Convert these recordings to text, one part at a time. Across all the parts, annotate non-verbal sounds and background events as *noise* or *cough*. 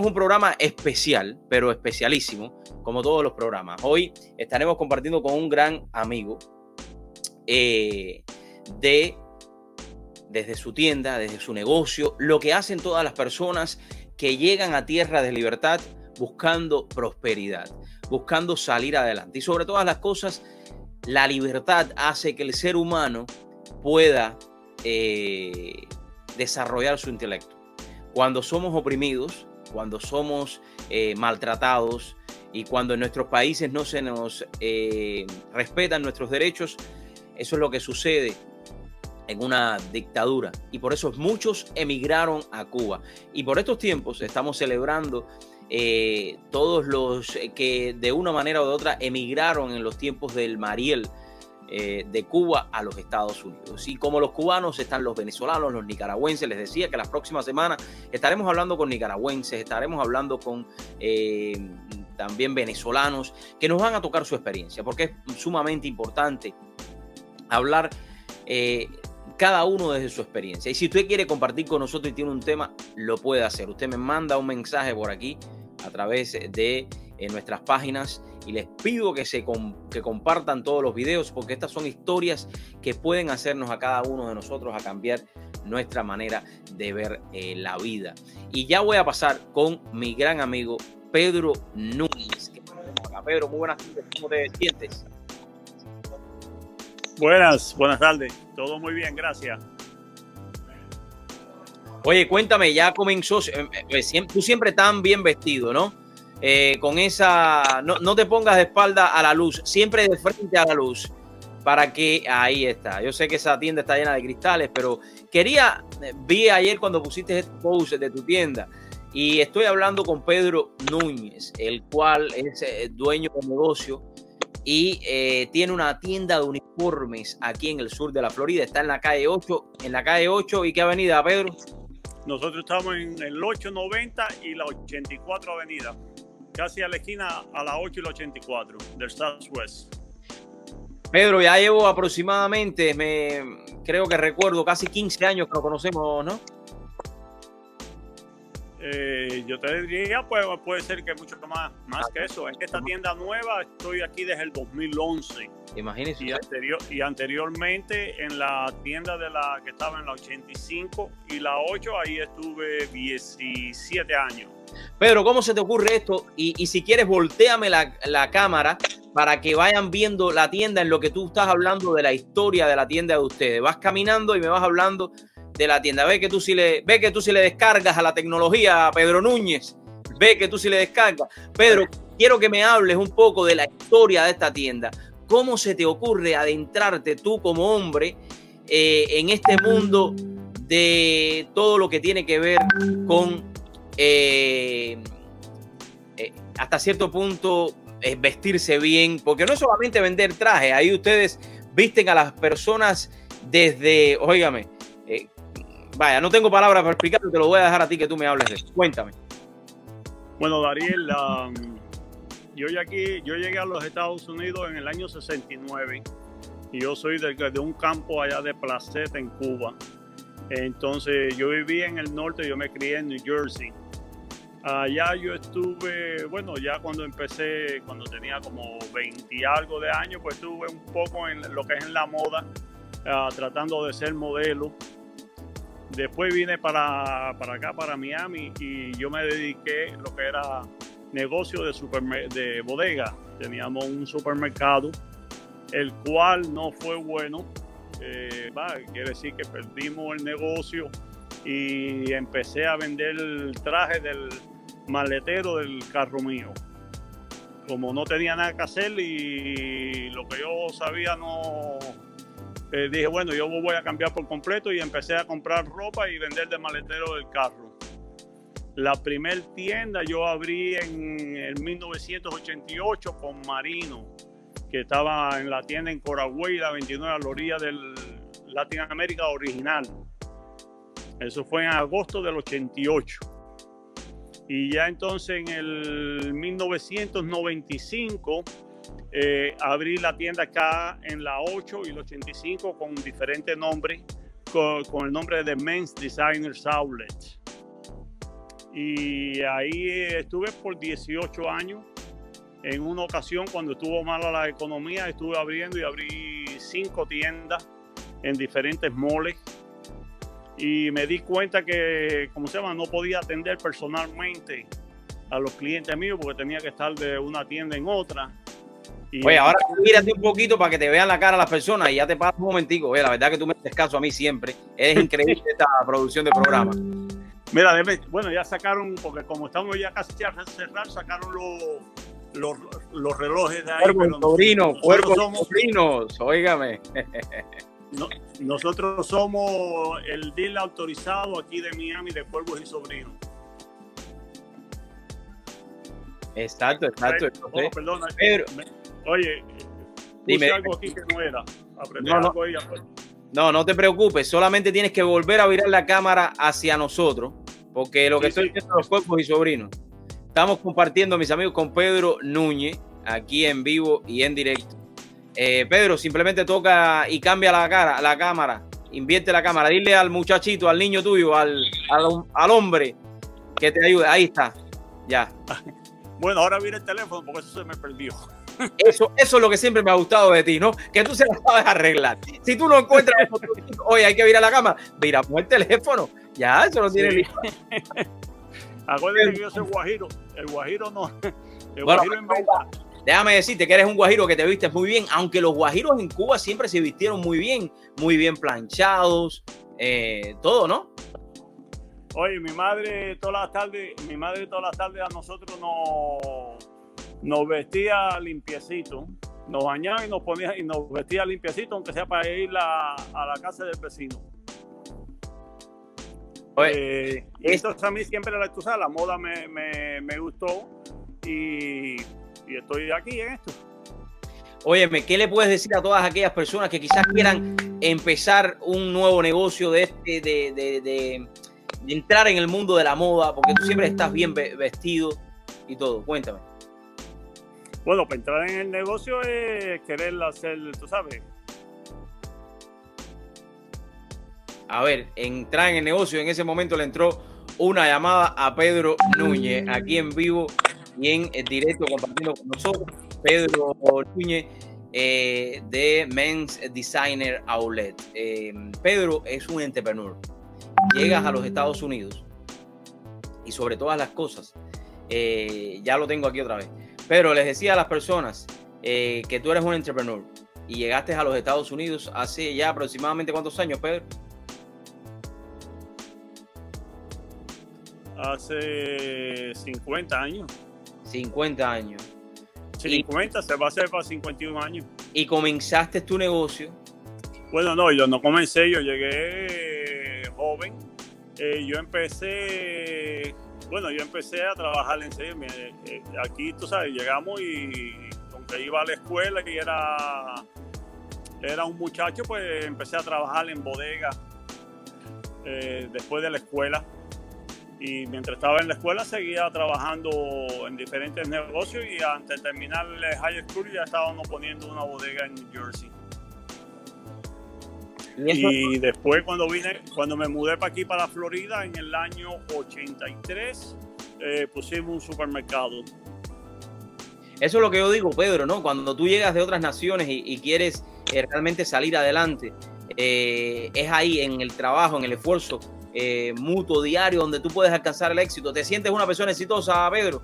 un programa especial, pero especialísimo, como todos los programas. Hoy estaremos compartiendo con un gran amigo eh, de desde su tienda, desde su negocio, lo que hacen todas las personas que llegan a tierra de libertad buscando prosperidad, buscando salir adelante. Y sobre todas las cosas, la libertad hace que el ser humano pueda eh, desarrollar su intelecto. Cuando somos oprimidos, cuando somos eh, maltratados y cuando en nuestros países no se nos eh, respetan nuestros derechos, eso es lo que sucede en una dictadura. Y por eso muchos emigraron a Cuba. Y por estos tiempos estamos celebrando eh, todos los que de una manera u otra emigraron en los tiempos del Mariel, eh, de Cuba a los Estados Unidos. Y como los cubanos están los venezolanos, los nicaragüenses, les decía que las próximas semanas estaremos hablando con nicaragüenses, estaremos hablando con eh, también venezolanos que nos van a tocar su experiencia, porque es sumamente importante hablar eh, cada uno desde su experiencia. Y si usted quiere compartir con nosotros y tiene un tema, lo puede hacer. Usted me manda un mensaje por aquí a través de nuestras páginas y les pido que, se que compartan todos los videos porque estas son historias que pueden hacernos a cada uno de nosotros a cambiar nuestra manera de ver eh, la vida. Y ya voy a pasar con mi gran amigo Pedro Núñez. Pedro, muy buenas tardes, ¿cómo te sientes? Buenas, buenas tardes, todo muy bien, gracias. Oye, cuéntame, ya comenzó, eh, eh, tú siempre tan bien vestido, ¿no? Eh, con esa, no, te pongas de espalda a la luz, siempre de frente a la luz, para que ahí está. Yo sé que esa tienda está llena de cristales, pero quería, vi ayer cuando pusiste este post de tu tienda y estoy hablando con Pedro Núñez, el cual es eh, dueño de negocio y eh, tiene una tienda de uniformes aquí en el sur de la Florida. Está en la calle 8, en la calle 8 y qué avenida, Pedro? Nosotros estamos en el 890 y la 84 avenida casi a la esquina a las 8 y la 84 del Southwest. Pedro, ya llevo aproximadamente, me creo que recuerdo, casi 15 años que lo conocemos, ¿no? Eh, yo te diría, pues puede ser que mucho más, más que eso. Es que esta tienda nueva estoy aquí desde el 2011. Imagínese. Y, anterior, y anteriormente en la tienda de la que estaba en la 85 y la 8, ahí estuve 17 años. Pedro, ¿cómo se te ocurre esto? Y, si quieres, volteame la, cámara para que vayan viendo la tienda en lo que tú estás hablando de la historia de la tienda de ustedes. Vas caminando y me vas hablando de la tienda. Ve que tú si le, ve que tú le descargas a la tecnología, a Pedro Núñez. Ve que tú si le descargas. Pedro, quiero que me hables un poco de la historia de esta tienda. ¿Cómo se te ocurre adentrarte tú como hombre eh, en este mundo de todo lo que tiene que ver con eh, eh, hasta cierto punto es vestirse bien, porque no es solamente vender traje, ahí ustedes visten a las personas desde, óigame, vaya, no tengo palabras para explicarlo, te lo voy a dejar a ti que tú me hables de eso. Cuéntame. Bueno, Dariel, yo, aquí, yo llegué a los Estados Unidos en el año 69 y yo soy de, de un campo allá de Placeta en Cuba. Entonces yo viví en el norte, yo me crié en New Jersey. Allá yo estuve, bueno, ya cuando empecé, cuando tenía como 20 y algo de años, pues estuve un poco en lo que es en la moda, ah, tratando de ser modelo. Después vine para, acá, para Miami, y yo me dediqué lo que era negocio de, de bodega. Teníamos un supermercado, el cual no fue bueno. Eh, quiere decir que perdimos el negocio y empecé a vender el traje del maletero del carro mío. Como no tenía nada que hacer y lo que yo sabía no... Eh, dije, bueno, yo voy a cambiar por completo y empecé a comprar ropa y vender de maletero del carro. La primer tienda yo abrí en, en 1988 con Marino, que estaba en la tienda en Coragüey, la 29 a la orilla del Latin America original. Eso fue en agosto del 88. Y ya entonces en el 1995 eh, abrí la tienda acá en la 8 y el 85 con diferentes nombres, con, el nombre de Men's Designers Outlet. Y ahí estuve por 18 años. En una ocasión, cuando estuvo mala la economía, estuve abriendo y abrí cinco tiendas en diferentes moles. Y me di cuenta que, como se llama, no podía atender personalmente a los clientes míos porque tenía que estar de una tienda en otra. Y Oye, ahora mírate un poquito para que te vean la cara las personas y ya te paso un momentico. Oye, la verdad que tú me haces caso a mí siempre. Es increíble esta *laughs* producción de programa. Mira, bueno, ya sacaron, porque como estamos ya casi a cerrar, sacaron los, los, relojes de ahí. Cuervos sobrinos, cuervos sobrinos, óigame. *laughs* nosotros somos el deal autorizado aquí de Miami de Cuervos y Sobrinos. Exacto, exacto. Oh, perdona, Pero, oye, dime algo aquí que no era. No, no. no, no te preocupes, solamente tienes que volver a virar la cámara hacia nosotros, porque lo que estoy diciendo los cuerpos y sobrinos. Estamos compartiendo, mis amigos, con Pedro Núñez, aquí en vivo y en directo. Eh, Pedro, simplemente toca y cambia la cara, la cámara, invierte la cámara, dile al muchachito, al niño tuyo, al, al, al hombre que te ayude. Ahí está, ya. *laughs* Bueno, ahora viene el teléfono porque eso se me perdió. Eso, eso es lo que siempre me ha gustado de ti, ¿no? Que tú se la sabes arreglar. Si tú no encuentras, oye, hay que virar la cama, mira, pon el teléfono. Ya, eso lo tiene sí. *laughs* Acuérdate que yo soy guajiro. El guajiro no. El guajiro en Déjame decirte que eres un guajiro que te vistes muy bien, aunque los guajiros en Cuba siempre se vistieron muy bien, muy bien planchados, eh, todo, ¿no? Oye, mi madre todas las tardes, mi madre todas las tardes a nosotros nos, nos vestía limpiecito, nos bañaba y nos ponía y nos vestía limpiecito, aunque sea para ir a, la casa del vecino. Oye, eh, a mí siempre la, tú la moda me, me, gustó y, y, estoy aquí en esto. Óyeme, ¿qué le puedes decir a todas aquellas personas que quizás quieran empezar un nuevo negocio de este, de, de entrar en el mundo de la moda, porque tú siempre estás bien vestido y todo. Cuéntame. Bueno, para entrar en el negocio es querer hacer, tú sabes. A ver, entrar en el negocio, en ese momento le entró una llamada a Pedro Núñez, aquí en vivo y en directo compartiendo con nosotros. Pedro Núñez eh, de Men's Designer Outlet. Eh, Pedro es un entrepreneur llegas a los Estados Unidos y sobre todas las cosas, eh, ya lo tengo aquí otra vez, pero les decía a las personas eh, que tú eres un entrepreneur y llegaste a los Estados Unidos hace ya aproximadamente cuántos años, Pedro? Hace 50 años. 50 años. 50, se va a hacer para 51 años. Y comenzaste tu negocio. Bueno, no, yo no comencé, yo llegué joven, eh, yo empecé, bueno, yo empecé a trabajar en serio. Eh, aquí, tú sabes, llegamos y aunque iba a la escuela y era, era un muchacho, pues empecé a trabajar en bodega eh, después de la escuela. Y mientras estaba en la escuela seguía trabajando en diferentes negocios y antes de terminar el high school ya estábamos poniendo una bodega en New Jersey. Y, después cuando vine, cuando me mudé para aquí, para Florida, en el año 83, eh, pusimos un supermercado. Eso es lo que yo digo, Pedro, ¿no? Cuando tú llegas de otras naciones y, quieres eh, realmente salir adelante, eh, es ahí en el trabajo, en el esfuerzo mutuo, diario, donde tú puedes alcanzar el éxito. ¿Te sientes una persona exitosa, Pedro?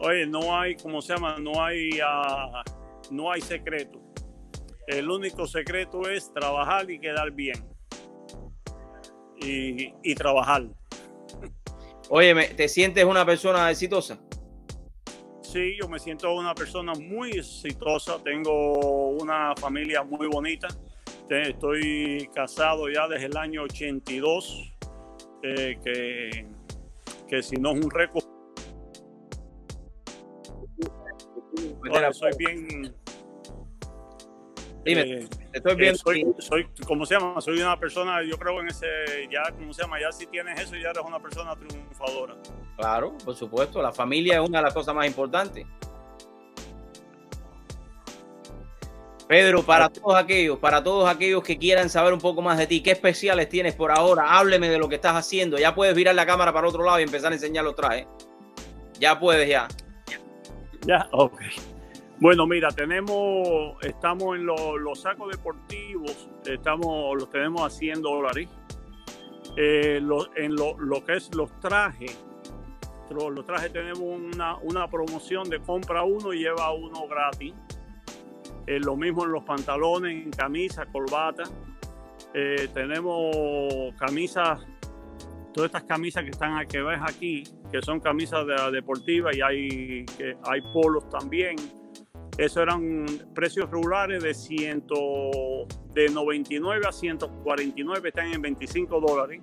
Oye, no hay, ¿cómo se llama? No hay, uh, no hay secreto. El único secreto es trabajar y quedar bien. Y, trabajar. Oye, ¿te sientes una persona exitosa? Sí, yo me siento una persona muy exitosa. Tengo una familia muy bonita. Estoy casado ya desde el año 82, eh, que, que si no es un récord. soy bien, Dime, eh, estoy viendo. soy, ¿cómo se llama? Soy una persona, yo creo en ese, ya, ¿cómo se llama? Ya si tienes eso, ya eres una persona triunfadora. Claro, por supuesto. La familia es una de las cosas más importantes. Pedro, para todos aquellos, para todos aquellos que quieran saber un poco más de ti, ¿qué especiales tienes por ahora? Hábleme de lo que estás haciendo. Ya puedes virar la cámara para otro lado y empezar a enseñar los trajes. Ya puedes, ya. Ya, ok. Bueno, mira, tenemos, estamos en los sacos deportivos, estamos, los tenemos a 100 dólares. Eh, en lo, que es los trajes, los trajes tenemos una, promoción de compra uno y lleva uno gratis. Eh, lo mismo en los pantalones, en camisas, corbata. Eh, tenemos camisas, todas estas camisas que están que ves aquí, que son camisas de, deportivas y hay, que, hay polos también. Esos eran precios regulares de, ciento, de 99 a 149, están en 25 dólares.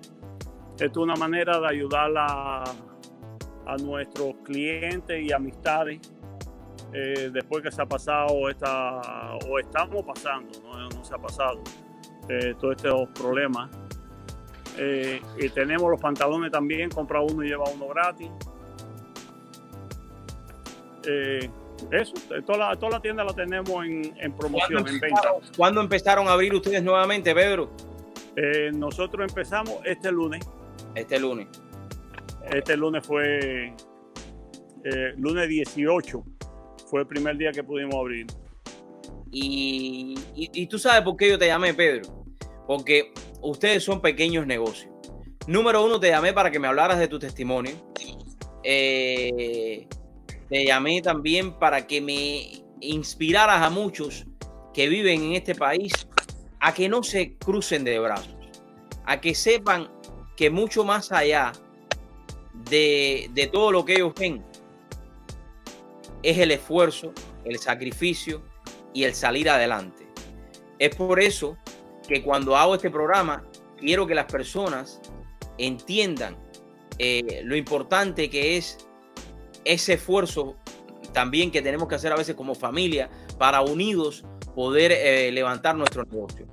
Esto es una manera de ayudar a, a nuestros clientes y amistades eh, después que se ha pasado esta, o estamos pasando, no, se ha pasado, eh, todos estos problemas. Eh, y tenemos los pantalones también, compra uno y lleva uno gratis. Eso, toda la, toda la tienda la tenemos en, promoción, en venta. ¿Cuándo empezaron a abrir ustedes nuevamente, Pedro? nosotros empezamos este lunes. Este lunes. Este lunes fue lunes 18 fue el primer día que pudimos abrir. Y, y, tú sabes por qué yo te llamé, Pedro. Porque ustedes son pequeños negocios. Número uno, te llamé para que me hablaras de tu testimonio. Eh, te llamé también para que me inspiraras a muchos que viven en este país a que no se crucen de brazos, a que sepan que mucho más allá de, de todo lo que ellos ven, es el esfuerzo, el sacrificio y el salir adelante. Es por eso que cuando hago este programa, quiero que las personas entiendan eh, lo importante que es ese esfuerzo también que tenemos que hacer a veces como familia para unidos poder eh, levantar nuestro negocio.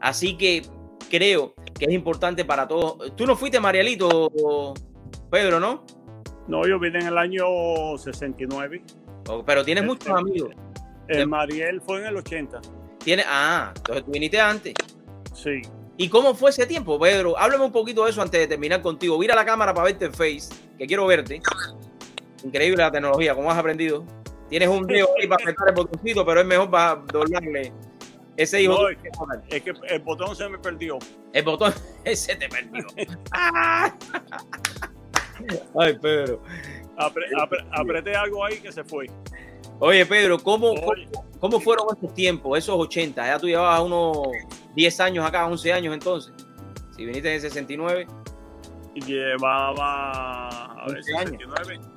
Así que creo que es importante para todos. Tú no fuiste Marielito, Pedro, ¿no? No, yo vine en el año 69. pero tienes muchos amigos. El Mariel fue en el 80. ¿Tiene? Ah, entonces tú viniste antes. Sí. ¿Y cómo fue ese tiempo, Pedro? Háblame un poquito de eso antes de terminar contigo. Mira la cámara para verte en Face, que quiero verte. Increíble la tecnología, ¿cómo has aprendido? Tienes un dedo ahí para apretar el botoncito, pero es mejor para doblarle ese hijo. No, es, que, el botón se me perdió. El botón *laughs* ese te perdió. *laughs* Ay, Pedro. apreté algo ahí que se fue. Oye, Pedro, ¿cómo, ¿cómo, fueron esos tiempos, esos 80? Ya tú llevabas unos 10 años acá, 11 años entonces. Si viniste en el 69. Llevaba, a ver, 69.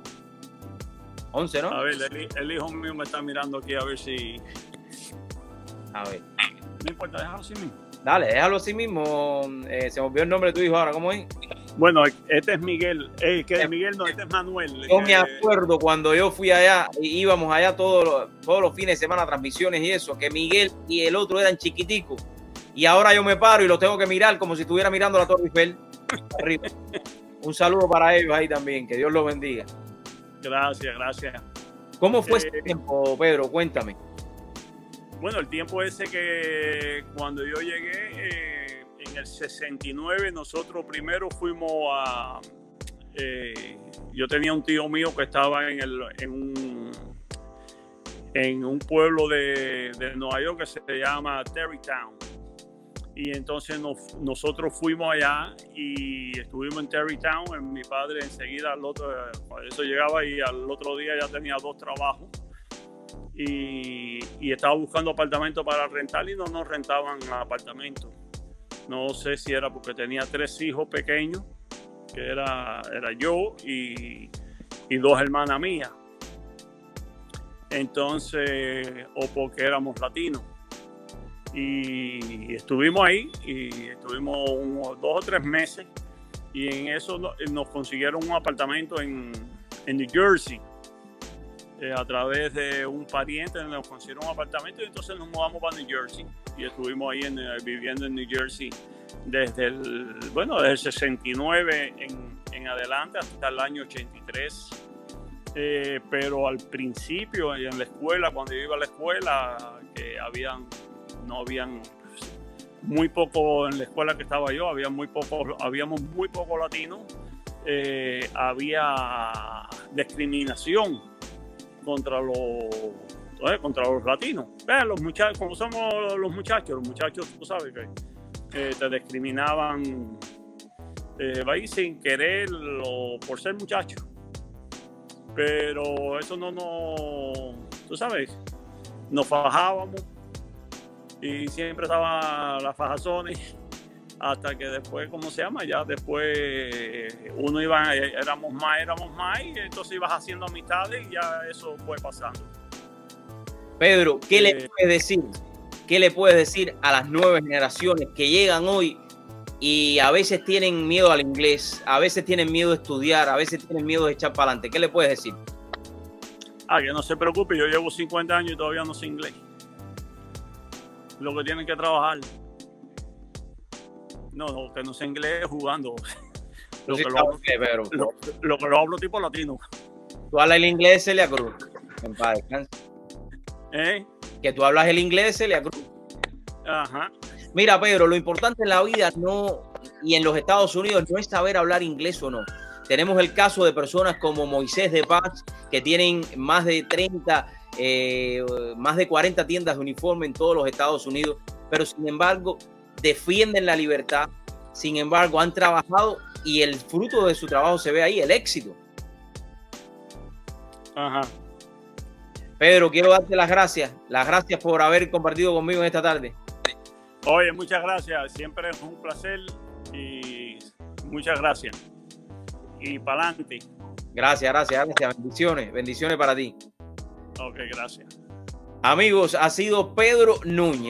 11, ¿no? A ver, el, hijo mío me está mirando aquí a ver si... A ver. No importa, déjalo así mismo. Dale, déjalo así mismo. Eh, se me olvidó el nombre de tu hijo ahora, ¿cómo es? Bueno, este es Miguel, eh, que Miguel no, este es Manuel. Yo me acuerdo cuando yo fui allá, íbamos allá todos los, todos los fines de semana, transmisiones y eso, que Miguel y el otro eran chiquiticos. Y ahora yo me paro y los tengo que mirar como si estuviera mirando la Torre Eiffel. *laughs* Un saludo para ellos ahí también, que Dios los bendiga. Gracias, gracias. ¿Cómo fue ese eh, tiempo, Pedro? Cuéntame. Bueno, el tiempo ese que cuando yo llegué, eh, en el 69, nosotros primero fuimos a... Eh, yo tenía un tío mío que estaba en, el, en, un, en un pueblo de, de Nueva York que se llama Terrytown. Y entonces nosotros fuimos allá y estuvimos en Terrytown. Mi padre enseguida, al otro, eso llegaba y al otro día ya tenía dos trabajos y, estaba buscando apartamento para rentar y no nos rentaban apartamento. No sé si era porque tenía tres hijos pequeños, que era, era yo y, y dos hermanas mías. Entonces, o porque éramos latinos. Y estuvimos ahí y estuvimos dos o tres meses y en eso nos consiguieron un apartamento en, en New Jersey eh, a través de un pariente nos consiguieron un apartamento y entonces nos mudamos para New Jersey y estuvimos ahí eh, viviendo en New Jersey desde el, bueno, desde el 69 en, en, adelante hasta el año 83. Eh, pero al principio en la escuela, cuando yo iba a la escuela, que habían, no habían muy poco en la escuela que estaba yo, había muy poco, habíamos muy poco latinos, eh, había discriminación contra los eh, contra los latinos. los muchachos, como somos los muchachos, los muchachos, tú sabes que eh, te discriminaban eh, sin querer por ser muchacho. Pero eso no nos, tú sabes, nos fajábamos y siempre estaba la fajazones *laughs* hasta que después, ¿cómo se llama? Ya después uno iba, éramos más, éramos más y entonces ibas haciendo amistades y ya eso fue pasando. Pedro, ¿qué le eh, puedes decir? ¿Qué le puedes decir a las nuevas generaciones que llegan hoy y a veces tienen miedo al inglés, a veces tienen miedo de estudiar, a veces tienen miedo de echar para adelante? ¿Qué le puedes decir? Ah, que no se preocupe, yo llevo 50 años y todavía no sé inglés lo que tienen que trabajar. No, que no sé inglés jugando. *laughs* Lo, que lo, hablo, lo, que lo hablo tipo latino. Tú hablas el inglés, Celia Cruz. En paz, ¿Eh? Que tú hablas el inglés, Celia Cruz. Ajá. Mira, Pedro, lo importante en la vida no, y en los Estados Unidos no es saber hablar inglés o no. Tenemos el caso de personas como Moisés de Paz, que tienen más de 30 eh, más de 40 tiendas de uniforme en todos los Estados Unidos, pero sin embargo defienden la libertad, sin embargo han trabajado y el fruto de su trabajo se ve ahí, el éxito. Ajá. Pedro, quiero darte las gracias, las gracias por haber compartido conmigo en esta tarde. Oye, muchas gracias, siempre es un placer y muchas gracias. Y para adelante. Gracias, gracias, gracias. Bendiciones, bendiciones para ti. Ok, gracias. Amigos, ha sido Pedro Núñez.